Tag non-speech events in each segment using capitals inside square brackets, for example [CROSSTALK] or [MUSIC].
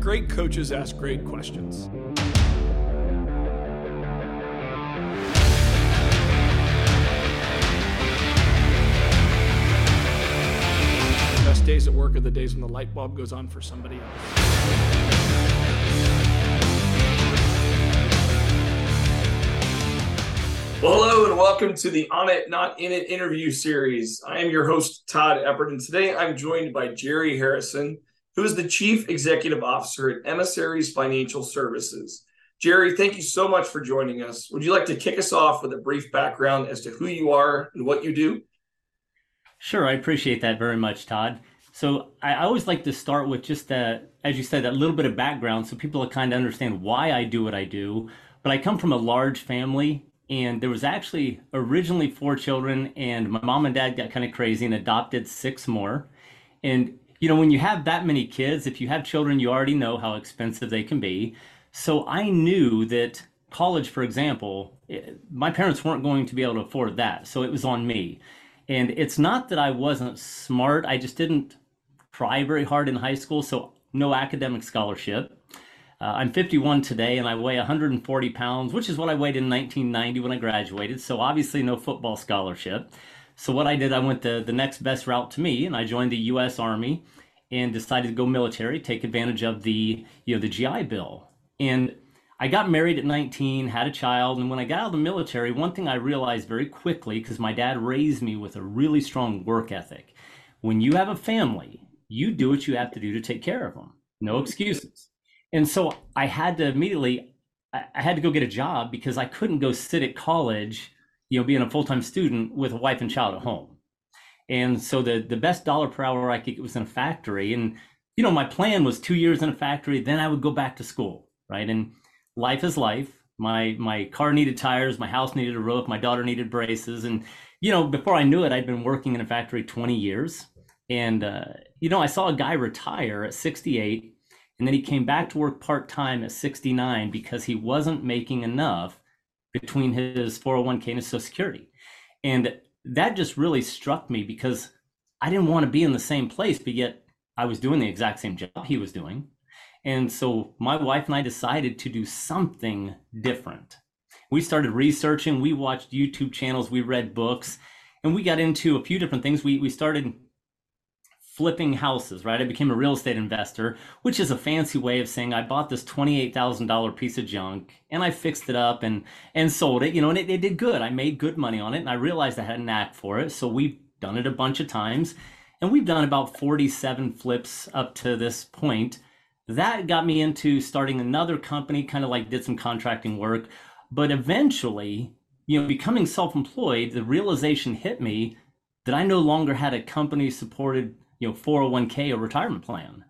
Great coaches ask great questions. The best days at work are the days when the light bulb goes on for somebody else. Well, hello and welcome to the On It Not In It interview series. I am your host, Todd Eppert, and today I'm joined by Jerry Harrison, who is the Chief Executive Officer at Emissaries Financial Services. Jerry, thank you so much for joining us. Would you like to kick us off with a brief background as to who you are and what you do? Sure, I appreciate that very much, Todd. So I always like to start with just that, as you said, that little bit of background so people kind of understand why I do what I do. But I come from a large family and there was actually originally four children and my mom and dad got kind of crazy and adopted six more and you know when you have that many kids if you have children you already know how expensive they can be so i knew that college for example it, my parents weren't going to be able to afford that so it was on me and it's not that i wasn't smart i just didn't try very hard in high school so no academic scholarship uh, I'm 51 today and I weigh 140 pounds, which is what I weighed in 1990 when I graduated. So obviously no football scholarship. So what I did, I went the, the next best route to me and I joined the U.S. Army and decided to go military, take advantage of the, you know, the GI Bill. And I got married at 19, had a child, and when I got out of the military, one thing I realized very quickly, because my dad raised me with a really strong work ethic, when you have a family, you do what you have to do to take care of them. No excuses. And so I had to immediately, I had to go get a job because I couldn't go sit at college, you know, being a full time student with a wife and child at home. And so the the best dollar per hour I could get was in a factory. And you know, my plan was two years in a factory, then I would go back to school, right? And life is life. My my car needed tires, my house needed a roof, my daughter needed braces, and you know, before I knew it, I'd been working in a factory 20 years. And uh, you know, I saw a guy retire at 68 and then he came back to work part time at 69 because he wasn't making enough between his 401k and his Social Security. And that just really struck me because I didn't want to be in the same place, but yet I was doing the exact same job he was doing. And so my wife and I decided to do something different. We started researching, we watched YouTube channels, we read books, and we got into a few different things. We, we started flipping houses, right? I became a real estate investor, which is a fancy way of saying I bought this $28,000 piece of junk and I fixed it up and and sold it, you know, and it, it did good. I made good money on it and I realized I had a knack for it. So we've done it a bunch of times and we've done about 47 flips up to this point. That got me into starting another company, kind of like did some contracting work, but eventually, you know, becoming self-employed, the realization hit me that I no longer had a company supported you know 401k or retirement plan.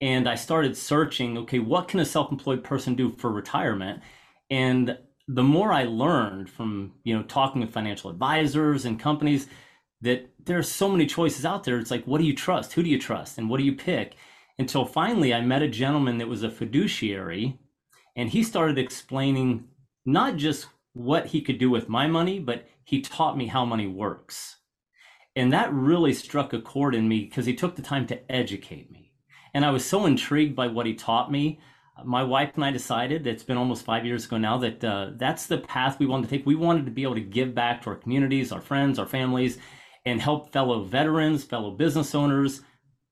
And i started searching okay what can a self-employed person do for retirement? And the more i learned from you know talking with financial advisors and companies that there are so many choices out there. It's like what do you trust? Who do you trust? And what do you pick? Until finally i met a gentleman that was a fiduciary and he started explaining not just what he could do with my money but he taught me how money works and that really struck a chord in me because he took the time to educate me. And I was so intrigued by what he taught me. My wife and I decided, it's been almost five years ago now, that uh, that's the path we wanted to take. We wanted to be able to give back to our communities, our friends, our families, and help fellow veterans, fellow business owners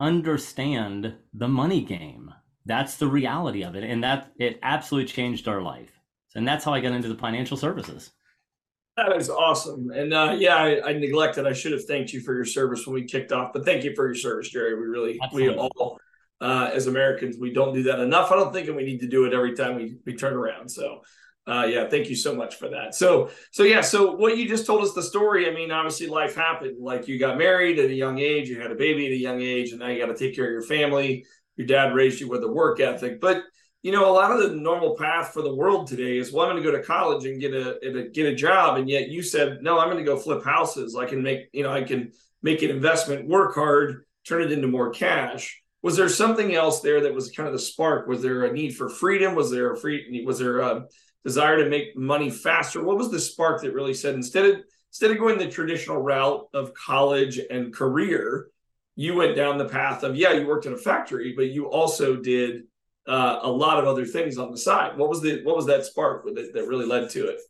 understand the money game. That's the reality of it. And that it absolutely changed our life. And that's how I got into the financial services. That is awesome. And uh, yeah, I, I, neglected. I should have thanked you for your service when we kicked off, but thank you for your service, Jerry. We really, Absolutely. we all, uh, as Americans, we don't do that enough. I don't think, and we need to do it every time we, we turn around. So, uh, yeah, thank you so much for that. So, so yeah, so what you just told us the story. I mean, obviously, life happened. Like you got married at a young age, you had a baby at a young age, and now you got to take care of your family. Your dad raised you with a work ethic, but you know, a lot of the normal path for the world today is, well, I'm going to go to college and get a, get a job, and yet you said, no, I'm going to go flip houses. I can make, you know, I can make an investment, work hard, turn it into more cash. Was there something else there that was kind of the spark? Was there a need for freedom? Was there a free? Was there a desire to make money faster? What was the spark that really said instead of instead of going the traditional route of college and career, you went down the path of yeah, you worked in a factory, but you also did uh, a lot of other things on the side. What was the what was that spark that, that really led to it?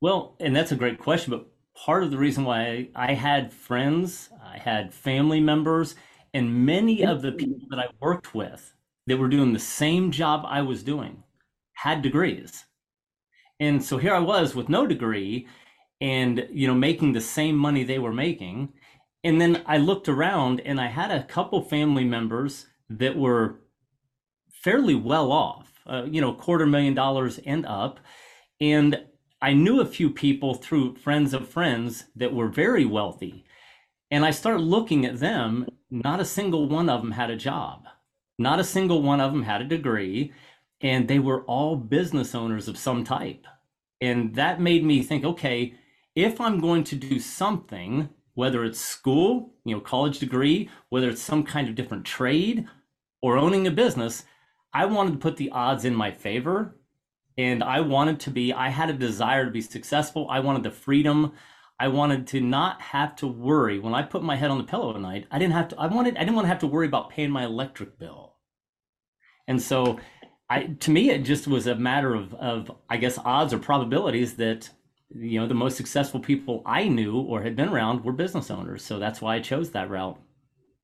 Well, and that's a great question, but part of the reason why I had friends, I had family members, and many of the people that I worked with that were doing the same job I was doing had degrees. And so here I was with no degree and you know making the same money they were making. And then I looked around and I had a couple family members that were fairly well off, uh, you know, quarter million dollars and up. And I knew a few people through friends of friends that were very wealthy. And I started looking at them. Not a single one of them had a job. Not a single one of them had a degree. And they were all business owners of some type. And that made me think okay, if I'm going to do something, whether it's school, you know, college degree, whether it's some kind of different trade or owning a business, I wanted to put the odds in my favor and I wanted to be, I had a desire to be successful. I wanted the freedom. I wanted to not have to worry when I put my head on the pillow at night. I didn't have to, I wanted, I didn't want to have to worry about paying my electric bill. And so I, to me, it just was a matter of, of, I guess, odds or probabilities that, you know, the most successful people I knew or had been around were business owners. So that's why I chose that route.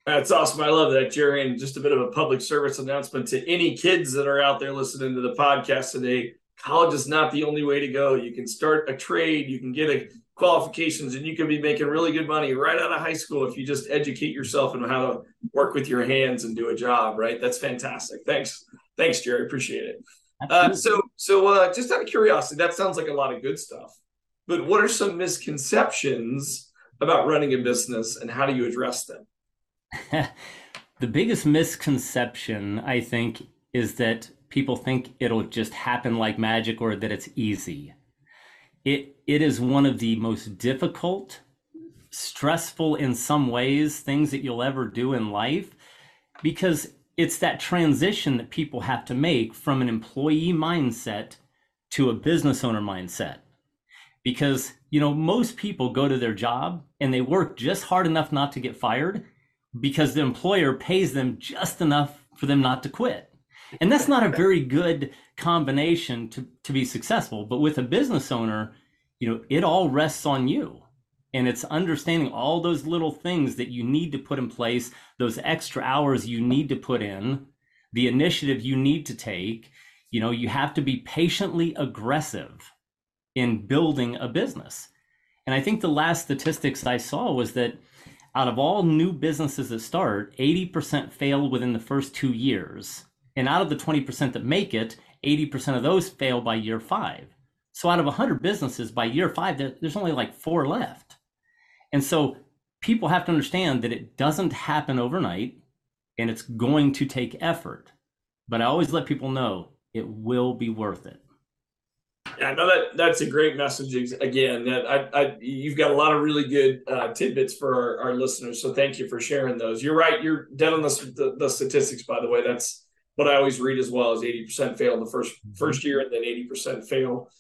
That's awesome. I love that, Jerry. And just a bit of a public service announcement to any kids that are out there listening to the podcast today. College is not the only way to go. You can start a trade, you can get a qualifications, and you can be making really good money right out of high school if you just educate yourself on how to work with your hands and do a job. Right? That's fantastic. Thanks, thanks, Jerry. Appreciate it. Uh, so, so uh, just out of curiosity, that sounds like a lot of good stuff. But what are some misconceptions about running a business, and how do you address them? [LAUGHS] the biggest misconception, I think, is that people think it'll just happen like magic or that it's easy. It it is one of the most difficult, stressful in some ways things that you'll ever do in life because it's that transition that people have to make from an employee mindset to a business owner mindset. Because, you know, most people go to their job and they work just hard enough not to get fired because the employer pays them just enough for them not to quit. And that's not a very good combination to, to be successful. But with a business owner, you know, it all rests on you. And it's understanding all those little things that you need to put in place, those extra hours you need to put in, the initiative you need to take. You know, you have to be patiently aggressive in building a business. And I think the last statistics I saw was that out of all new businesses that start, 80% fail within the first two years. And out of the 20% that make it, 80% of those fail by year five. So out of 100 businesses by year five, there's only like four left. And so people have to understand that it doesn't happen overnight and it's going to take effort. But I always let people know it will be worth it. Yeah, no, that that's a great message. Again, that I, I you've got a lot of really good uh, tidbits for our, our, listeners. So thank you for sharing those. You're right. You're dead on the, the, the statistics. By the way, that's what I always read as well. Is eighty percent fail in the first mm-hmm. first year, and then eighty percent fail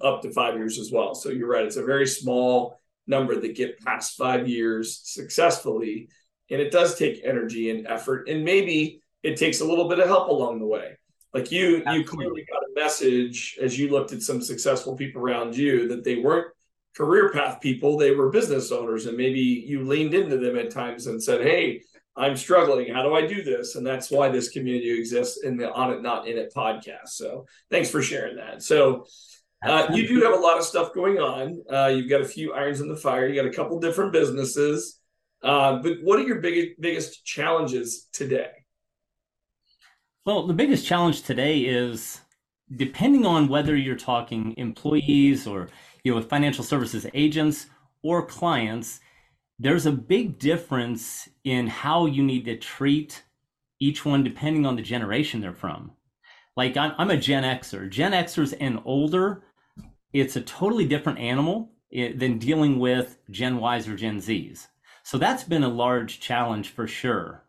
up to five years as well. So you're right. It's a very small number that get past five years successfully, and it does take energy and effort, and maybe it takes a little bit of help along the way. Like you, Absolutely. you clearly got message as you looked at some successful people around you that they weren't career path people; they were business owners, and maybe you leaned into them at times and said, "Hey, I'm struggling. How do I do this?" And that's why this community exists in the On It Not In It podcast. So, thanks for sharing that. So. Uh, you do have a lot of stuff going on. Uh, you've got a few irons in the fire. You got a couple different businesses. Uh, but what are your biggest biggest challenges today? Well, the biggest challenge today is depending on whether you're talking employees or you know financial services agents or clients, there's a big difference in how you need to treat each one depending on the generation they're from. Like I'm, I'm a Gen Xer. Gen Xers and older, it's a totally different animal eh, than dealing with Gen Ys or Gen Zs. So that's been a large challenge for sure.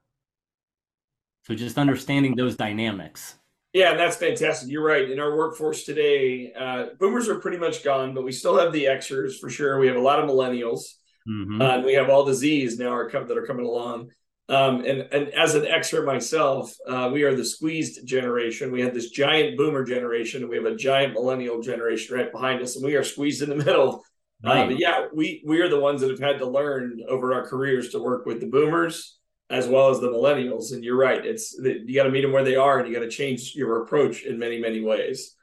So just understanding those dynamics. Yeah, and that's fantastic. You're right. In our workforce today, uh, boomers are pretty much gone, but we still have the Xers for sure. We have a lot of millennials, mm-hmm. uh, and we have all the Zs now are come, that are coming along. Um, and and as an expert myself, uh, we are the squeezed generation. We have this giant boomer generation, and we have a giant millennial generation right behind us, and we are squeezed in the middle. Right. Uh, but yeah, we we are the ones that have had to learn over our careers to work with the boomers as well as the millennials. And you're right; it's you got to meet them where they are, and you got to change your approach in many many ways.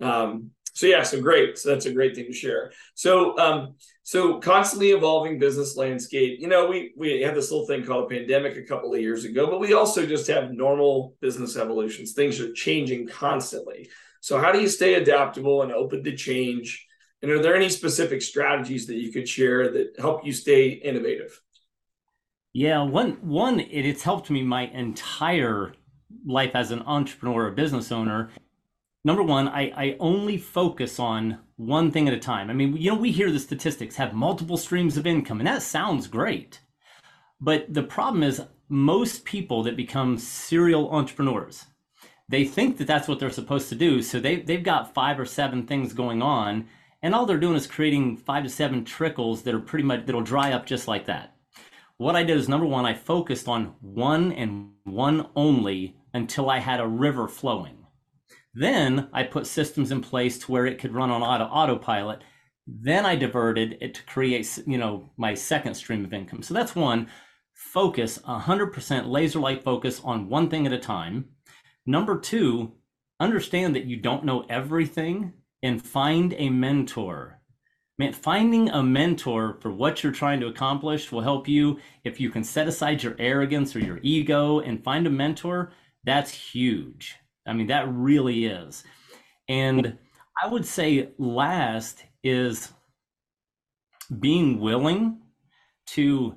Um, so yeah, so great. So that's a great thing to share. So um, so constantly evolving business landscape. You know, we we had this little thing called a pandemic a couple of years ago, but we also just have normal business evolutions. Things are changing constantly. So how do you stay adaptable and open to change? And are there any specific strategies that you could share that help you stay innovative? Yeah, one one it, it's helped me my entire life as an entrepreneur or business owner number one, I, I only focus on one thing at a time. I mean, you know, we hear the statistics have multiple streams of income, and that sounds great. But the problem is, most people that become serial entrepreneurs, they think that that's what they're supposed to do. So they, they've got five or seven things going on, and all they're doing is creating five to seven trickles that are pretty much, that'll dry up just like that. What I did is number one, I focused on one and one only until I had a river flowing. Then I put systems in place to where it could run on auto autopilot. Then I diverted it to create, you know, my second stream of income. So that's one. Focus 100% laser light focus on one thing at a time. Number two, understand that you don't know everything and find a mentor. Man, finding a mentor for what you're trying to accomplish will help you. If you can set aside your arrogance or your ego and find a mentor, that's huge. I mean, that really is. And I would say last is being willing to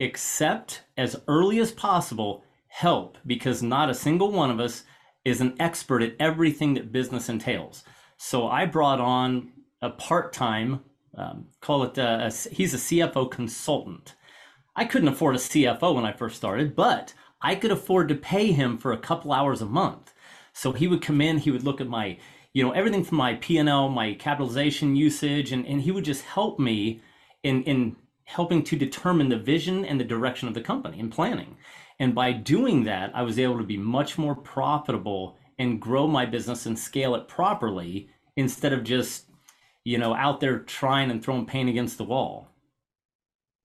accept as early as possible help because not a single one of us is an expert at everything that business entails. So I brought on a part time, um, call it, a, a, he's a CFO consultant. I couldn't afford a CFO when I first started, but I could afford to pay him for a couple hours a month. So he would come in, he would look at my, you know, everything from my P&L, my capitalization usage, and, and he would just help me in, in helping to determine the vision and the direction of the company and planning. And by doing that, I was able to be much more profitable and grow my business and scale it properly instead of just, you know, out there trying and throwing paint against the wall.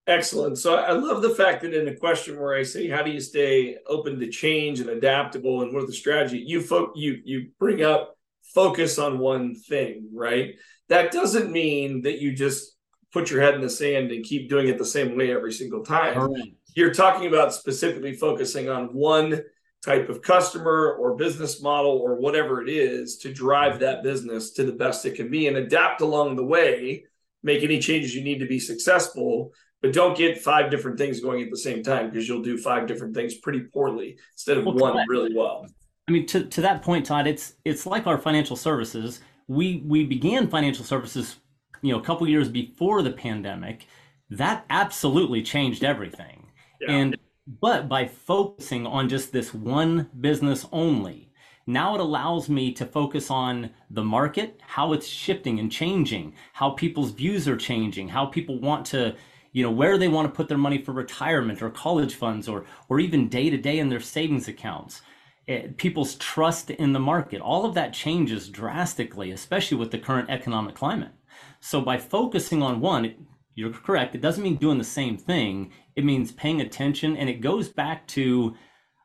Excellent. So I love the fact that in the question where I say, "How do you stay open to change and adaptable?" and what are the strategy, you fo- you you bring up focus on one thing, right? That doesn't mean that you just put your head in the sand and keep doing it the same way every single time. Right. You're talking about specifically focusing on one type of customer or business model or whatever it is to drive that business to the best it can be and adapt along the way make any changes you need to be successful but don't get five different things going at the same time because you'll do five different things pretty poorly instead of well, one really well. I mean, to, to that point, Todd, it's it's like our financial services. We we began financial services, you know, a couple years before the pandemic. That absolutely changed everything. Yeah. And but by focusing on just this one business only, now it allows me to focus on the market, how it's shifting and changing, how people's views are changing, how people want to you know where they want to put their money for retirement or college funds or or even day to day in their savings accounts. It, eh, people's trust in the market. All of that changes drastically especially with the current economic climate. So by focusing on one you're correct it doesn't mean doing the same thing it means paying attention and it goes back to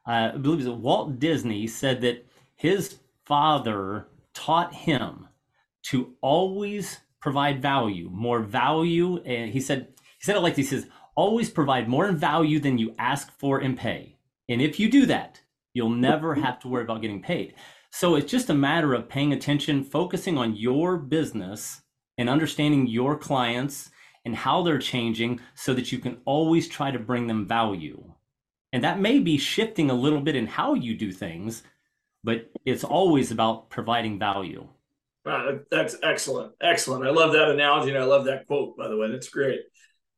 uh, i believe it walt disney said that his father taught him to always provide value more value and he said he said it like this: he says, always provide more value than you ask for and pay. And if you do that, you'll never have to worry about getting paid. So it's just a matter of paying attention, focusing on your business and understanding your clients and how they're changing so that you can always try to bring them value. And that may be shifting a little bit in how you do things, but it's always about providing value. Wow, that's excellent. Excellent. I love that analogy and I love that quote, by the way. That's great.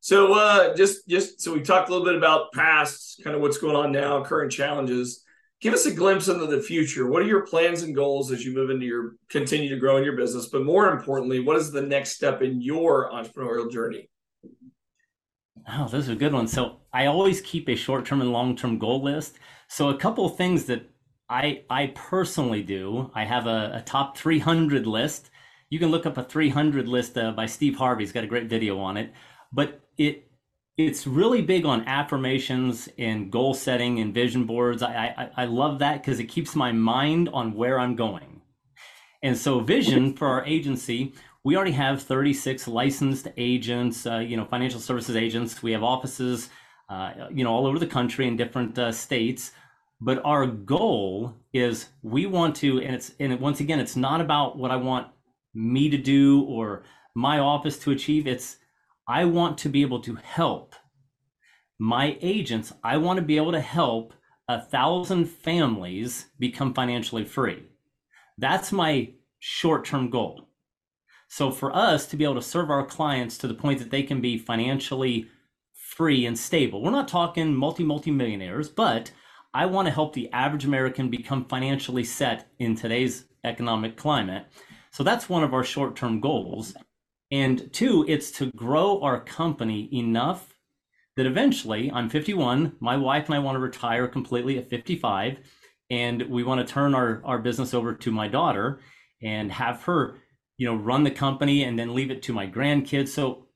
So uh, just just so we talked a little bit about past, kind of what's going on now, current challenges. Give us a glimpse into the future. What are your plans and goals as you move into your continue to grow in your business? But more importantly, what is the next step in your entrepreneurial journey? Oh, those are good ones. So I always keep a short-term and long-term goal list. So a couple of things that I I personally do. I have a, a top 300 list. You can look up a 300 list uh, by Steve Harvey. He's got a great video on it. But it it's really big on affirmations and goal setting and vision boards. I I, I love that because it keeps my mind on where I'm going. And so vision for our agency, we already have 36 licensed agents, uh, you know, financial services agents. We have offices, uh, you know, all over the country in different uh, states. But our goal is we want to, and it's, and once again, it's not about what I want me to do or my office to achieve. It's, I want to be able to help my agents. I want to be able to help a thousand families become financially free. That's my short term goal. So, for us to be able to serve our clients to the point that they can be financially free and stable, we're not talking multi, multi millionaires, but I want to help the average American become financially set in today's economic climate. So that's one of our short term goals. And two, it's to grow our company enough that eventually I'm 51, my wife and I want to retire completely at 55, and we want to turn our, our business over to my daughter and have her, you know, run the company and then leave it to my grandkids. So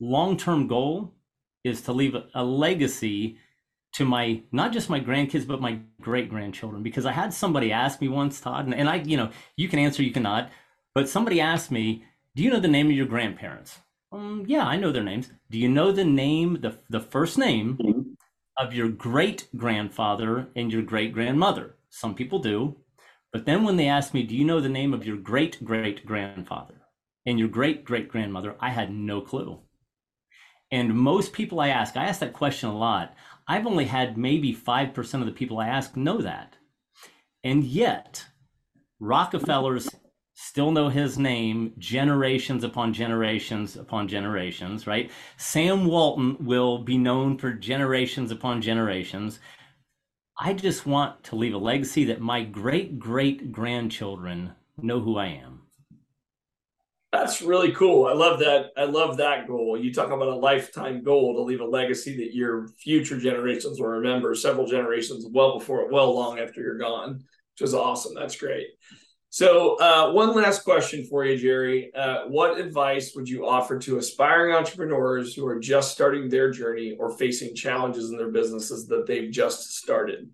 long term goal is to leave a, a legacy to my not just my grandkids but my great grandchildren because i had somebody ask me once todd and, and i you know you can answer you cannot but somebody asked me do you know the name of your grandparents? Um, yeah i know their names. Do you know the name the, the first name mm-hmm. of your great grandfather and your great grandmother some people do. But then when they asked me do you know the name of your great great grandfather and your great great grandmother i had no clue. And most people i ask i ask that question a lot. I've only had maybe 5% of the people I ask know that. And yet, Rockefeller's still know his name generations upon generations upon generations, right? Sam Walton will be known for generations upon generations. I just want to leave a legacy that my great great grandchildren know who I am. That's really cool. I love that. I love that goal. You talk about a lifetime goal to leave a legacy that your future generations will remember several generations well before, well long after you're gone, which is awesome. That's great. So, uh, one last question for you, Jerry. Uh, what advice would you offer to aspiring entrepreneurs who are just starting their journey or facing challenges in their businesses that they've just started?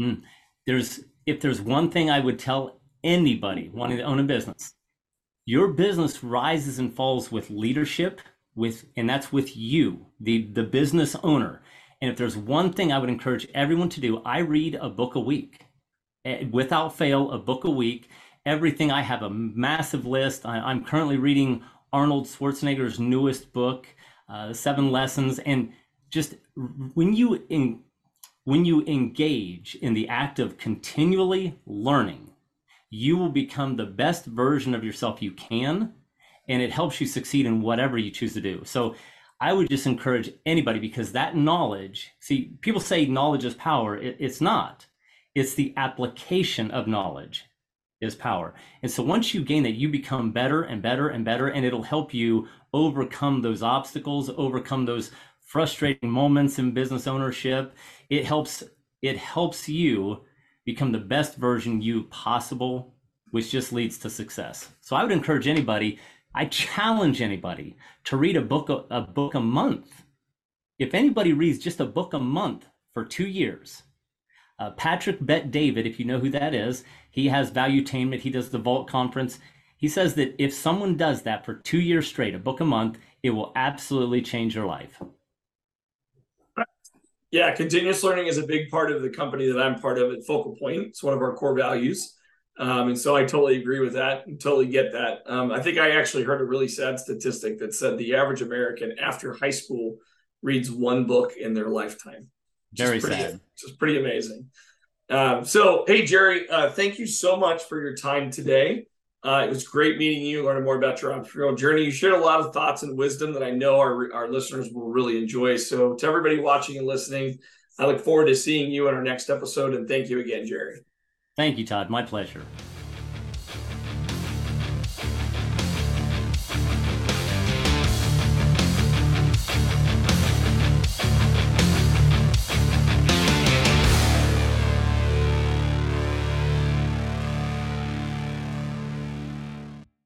Mm. There's if there's one thing I would tell anybody wanting to own a business, your business rises and falls with leadership with and that's with you the the business owner and if there's one thing i would encourage everyone to do i read a book a week without fail a book a week. Everything i have a massive list. I, am currently reading arnold schwarzenegger's newest book uh, seven lessons. And just when you in, when you engage in the act of continually learning you will become the best version of yourself you can and it helps you succeed in whatever you choose to do. So i would just encourage anybody because that knowledge see people say knowledge is power. It, it's not it's the application of knowledge is power and so once you gain that you become better and better and better and it'll help you overcome those obstacles overcome those frustrating moments in business ownership it helps it helps you become the best version you possible, which just leads to success. So I would encourage anybody, I challenge anybody to read a book a, a book a month. If anybody reads just a book a month for two years, uh, Patrick Bet David, if you know who that is, he has Valuetainment. He does the Vault Conference. He says that if someone does that for two years straight, a book a month, it will absolutely change your life. Yeah, continuous learning is a big part of the company that I'm part of at Focal Point. It's one of our core values. Um, and so I totally agree with that and totally get that. Um, I think I actually heard a really sad statistic that said the average American after high school reads one book in their lifetime. Very sad. Which is pretty amazing. Um, so, hey, Jerry, uh, thank you so much for your time today. Uh, it was great meeting you, learning more about your entrepreneurial journey. You shared a lot of thoughts and wisdom that I know our, our listeners will really enjoy. So, to everybody watching and listening, I look forward to seeing you in our next episode. And thank you again, Jerry. Thank you, Todd. My pleasure.